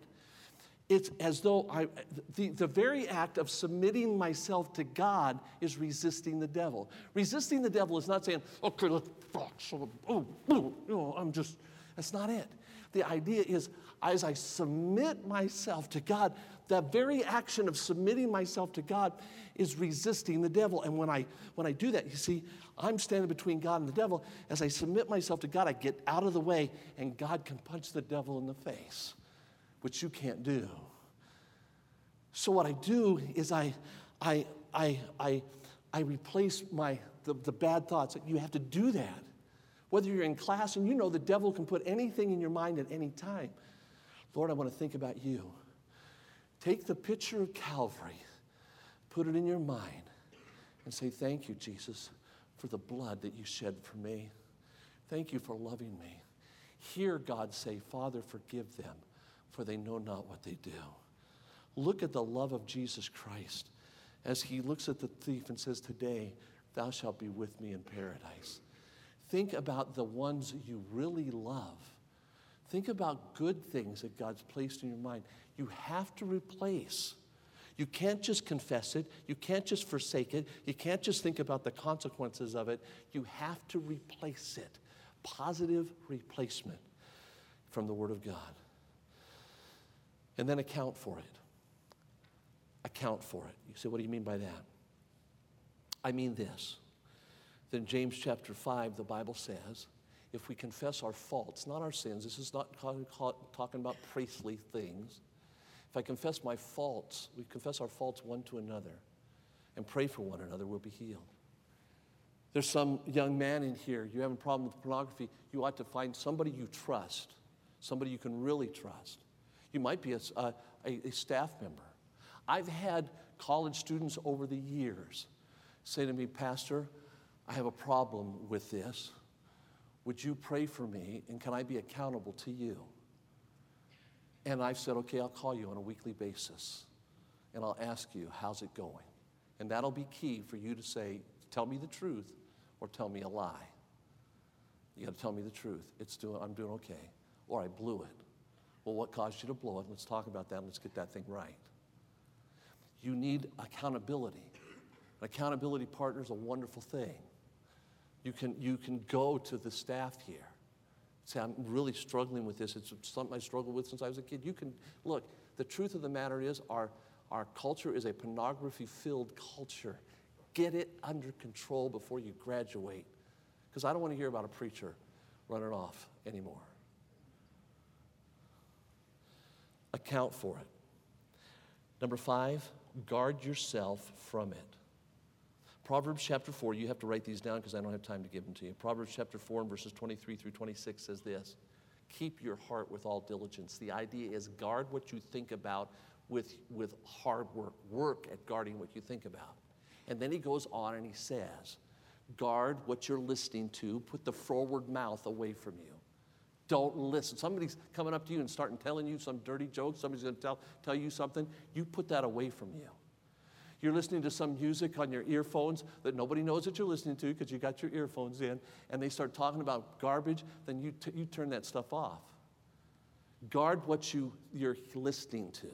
it's as though I, the, the very act of submitting myself to God is resisting the devil. Resisting the devil is not saying, okay, let's, oh, oh, I'm just, that's not it. The idea is, as I submit myself to God, the very action of submitting myself to God is resisting the devil. And when I, when I do that, you see, I'm standing between God and the devil. As I submit myself to God, I get out of the way, and God can punch the devil in the face which you can't do. So what I do is I, I, I, I, I replace my, the, the bad thoughts. You have to do that. Whether you're in class and you know the devil can put anything in your mind at any time. Lord, I want to think about you. Take the picture of Calvary, put it in your mind, and say, Thank you, Jesus, for the blood that you shed for me. Thank you for loving me. Hear God say, Father, forgive them for they know not what they do. Look at the love of Jesus Christ as he looks at the thief and says, Today thou shalt be with me in paradise. Think about the ones you really love. Think about good things that God's placed in your mind. You have to replace. You can't just confess it. You can't just forsake it. You can't just think about the consequences of it. You have to replace it. Positive replacement from the Word of God and then account for it. Account for it. You say, what do you mean by that? I mean this. Then James chapter 5, the Bible says, if we confess our faults, not our sins, this is not talking about priestly things. If I confess my faults, we confess our faults one to another and pray for one another, we'll be healed. There's some young man in here, you have a problem with pornography, you ought to find somebody you trust, somebody you can really trust. You might be a, a, a staff member. I've had college students over the years say to me, Pastor, I have a problem with this. Would you pray for me and can I be accountable to you? And I've said, okay, I'll call you on a weekly basis and I'll ask you, how's it going? And that'll be key for you to say, tell me the truth or tell me a lie. You got to tell me the truth. It's doing, I'm doing okay. Or I blew it. Well, what caused you to blow it? Let's talk about that. Let's get that thing right. You need accountability. An accountability partner is a wonderful thing. You can, you can go to the staff here. Say, I'm really struggling with this. It's something I struggled with since I was a kid. You can, look, the truth of the matter is our, our culture is a pornography filled culture. Get it under control before you graduate. Because I don't want to hear about a preacher running off anymore. Account for it. Number five, guard yourself from it. Proverbs chapter 4, you have to write these down because I don't have time to give them to you. Proverbs chapter 4 and verses 23 through 26 says this Keep your heart with all diligence. The idea is guard what you think about with, with hard work. Work at guarding what you think about. And then he goes on and he says, Guard what you're listening to, put the forward mouth away from you. Don't listen. Somebody's coming up to you and starting telling you some dirty joke. Somebody's going to tell, tell you something. You put that away from you. You're listening to some music on your earphones that nobody knows that you're listening to because you got your earphones in, and they start talking about garbage, then you, t- you turn that stuff off. Guard what you, you're listening to.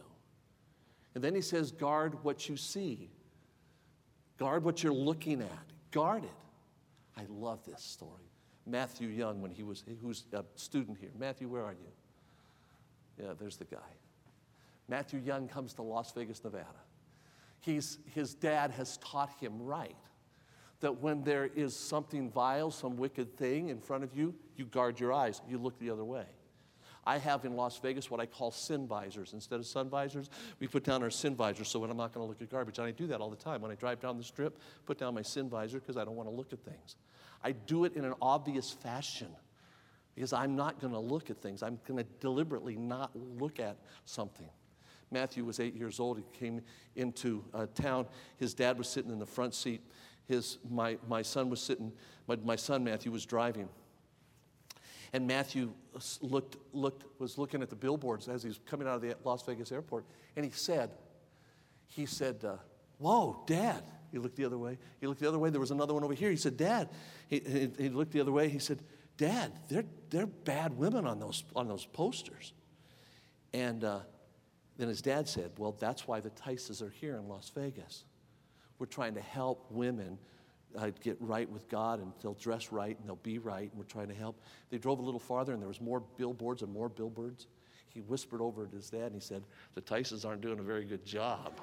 And then he says, guard what you see. Guard what you're looking at. Guard it. I love this story. Matthew Young, when he was, who's a student here. Matthew, where are you? Yeah, there's the guy. Matthew Young comes to Las Vegas, Nevada. He's, his dad has taught him right that when there is something vile, some wicked thing in front of you, you guard your eyes, you look the other way. I have in Las Vegas what I call sin visors. Instead of sun visors, we put down our sin visors so when I'm not going to look at garbage. And I do that all the time. When I drive down the strip, put down my sin visor because I don't want to look at things. I do it in an obvious fashion because I'm not going to look at things. I'm going to deliberately not look at something. Matthew was eight years old. He came into uh, town. His dad was sitting in the front seat. His, my, my son was sitting, my, my son Matthew was driving. And Matthew looked, looked, was looking at the billboards as he was coming out of the Las Vegas airport. And he said, he said, uh, whoa, Dad. He looked the other way. He looked the other way. There was another one over here. He said, Dad. He, he, he looked the other way. He said, Dad, they're, they're bad women on those, on those posters. And uh, then his dad said, Well, that's why the Tices are here in Las Vegas. We're trying to help women uh, get right with God and they'll dress right and they'll be right, and we're trying to help. They drove a little farther and there was more billboards and more billboards. He whispered over to his dad and he said, The Tices aren't doing a very good job.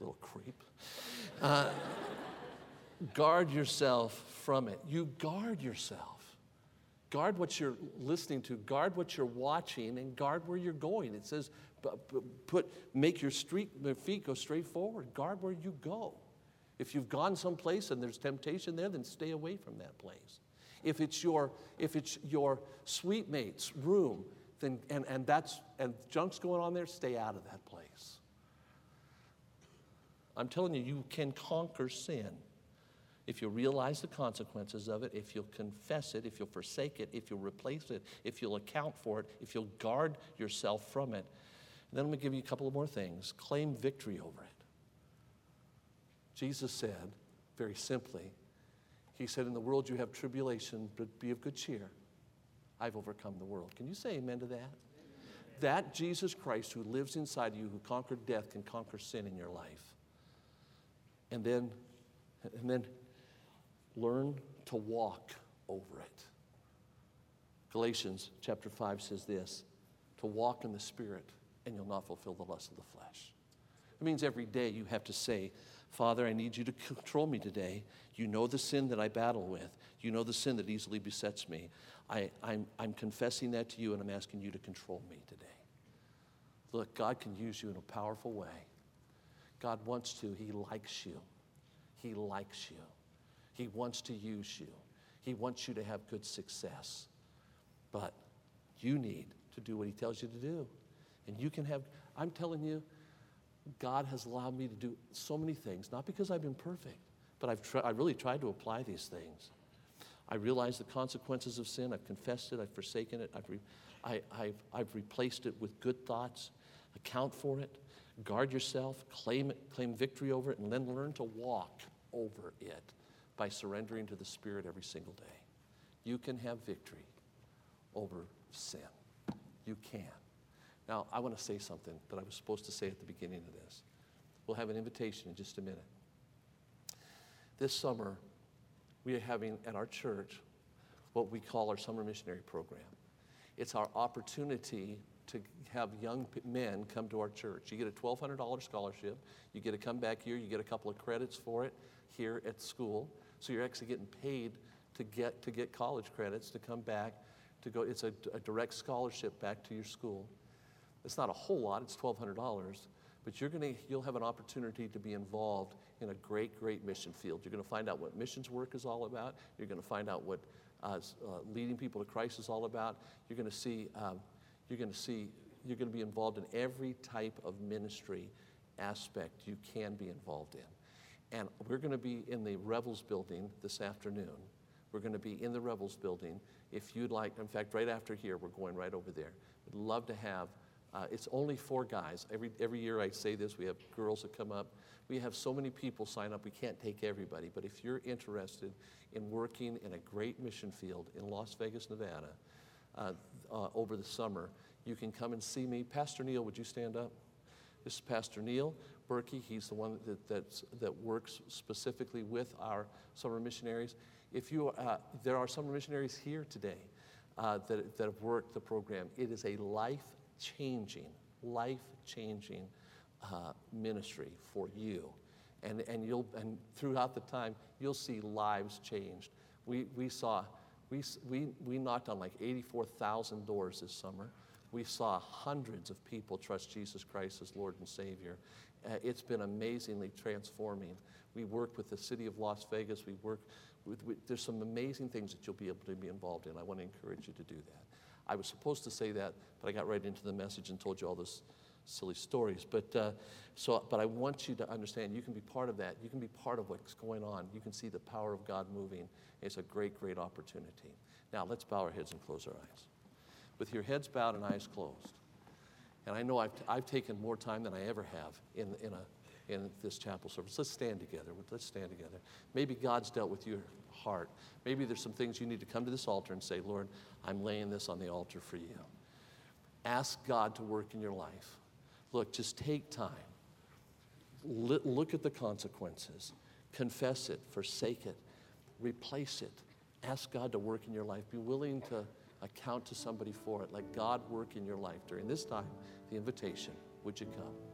little creep. Uh, guard yourself from it. You guard yourself. Guard what you're listening to, guard what you're watching, and guard where you're going. It says, put, make your street, feet go straight forward. Guard where you go. If you've gone someplace and there's temptation there, then stay away from that place. If it's your, if it's your suite mate's room, then, and, and, that's, and junk's going on there, stay out of that. I'm telling you, you can conquer sin if you realize the consequences of it, if you'll confess it, if you'll forsake it, if you'll replace it, if you'll account for it, if you'll guard yourself from it. And then I'm going to give you a couple of more things. Claim victory over it. Jesus said, very simply, He said, In the world you have tribulation, but be of good cheer. I've overcome the world. Can you say amen to that? Amen. That Jesus Christ who lives inside you, who conquered death, can conquer sin in your life. And then, and then Learn to walk over it. Galatians chapter 5 says this to walk in the Spirit, and you'll not fulfill the lust of the flesh. It means every day you have to say, Father, I need you to control me today. You know the sin that I battle with. You know the sin that easily besets me. I, I'm, I'm confessing that to you, and I'm asking you to control me today. Look, God can use you in a powerful way. God wants to, He likes you. He likes you. He wants to use you, He wants you to have good success. But you need to do what He tells you to do. And you can have, I'm telling you, God has allowed me to do so many things, not because I've been perfect, but I've tr- I really tried to apply these things. I realize the consequences of sin. I've confessed it. I've forsaken it. I've, re- I, have I've replaced it with good thoughts. Account for it. Guard yourself. Claim it. Claim victory over it. And then learn to walk over it by surrendering to the Spirit every single day. You can have victory over sin. You can. Now, I want to say something that I was supposed to say at the beginning of this. We'll have an invitation in just a minute. This summer, we are having at our church what we call our summer missionary program. It's our opportunity to have young men come to our church. You get a $1,200 scholarship. You get to come back here. You get a couple of credits for it here at school. So you're actually getting paid to get, to get college credits to come back to go. It's a, a direct scholarship back to your school. It's not a whole lot, it's $1,200, but you're gonna, you'll have an opportunity to be involved in a great, great mission field. You're going to find out what missions work is all about. You're going to find out what uh, uh, leading people to Christ is all about. You're going to see, um, you're going to see, you're going to be involved in every type of ministry aspect you can be involved in. And we're going to be in the Revels building this afternoon. We're going to be in the Revels building. If you'd like, in fact, right after here, we're going right over there. We'd love to have uh, it's only four guys. Every, every year I say this, we have girls that come up. We have so many people sign up, we can't take everybody. But if you're interested in working in a great mission field in Las Vegas, Nevada, uh, uh, over the summer, you can come and see me. Pastor Neil, would you stand up? This is Pastor Neil Berkey. He's the one that, that's, that works specifically with our summer missionaries. If you, uh, there are summer missionaries here today uh, that, that have worked the program. It is a life changing, life changing uh, ministry for you. And, and, you'll, and throughout the time, you'll see lives changed. We, we saw, we, we, we knocked on like 84,000 doors this summer. We saw hundreds of people trust Jesus Christ as Lord and Savior. Uh, it's been amazingly transforming. We work with the city of Las Vegas. We work with, with, there's some amazing things that you'll be able to be involved in. I want to encourage you to do that. I was supposed to say that, but I got right into the message and told you all those silly stories. But, uh, so, but I want you to understand you can be part of that. You can be part of what's going on. You can see the power of God moving. It's a great, great opportunity. Now, let's bow our heads and close our eyes. With your heads bowed and eyes closed. And I know I've, I've taken more time than I ever have in, in, a, in this chapel service. Let's stand together. Let's stand together. Maybe God's dealt with your heart. Maybe there's some things you need to come to this altar and say, Lord, I'm laying this on the altar for you. Ask God to work in your life. Look, just take time. Look at the consequences. Confess it, forsake it, replace it. Ask God to work in your life. Be willing to account to somebody for it. Let God work in your life during this time, the invitation. Would you come?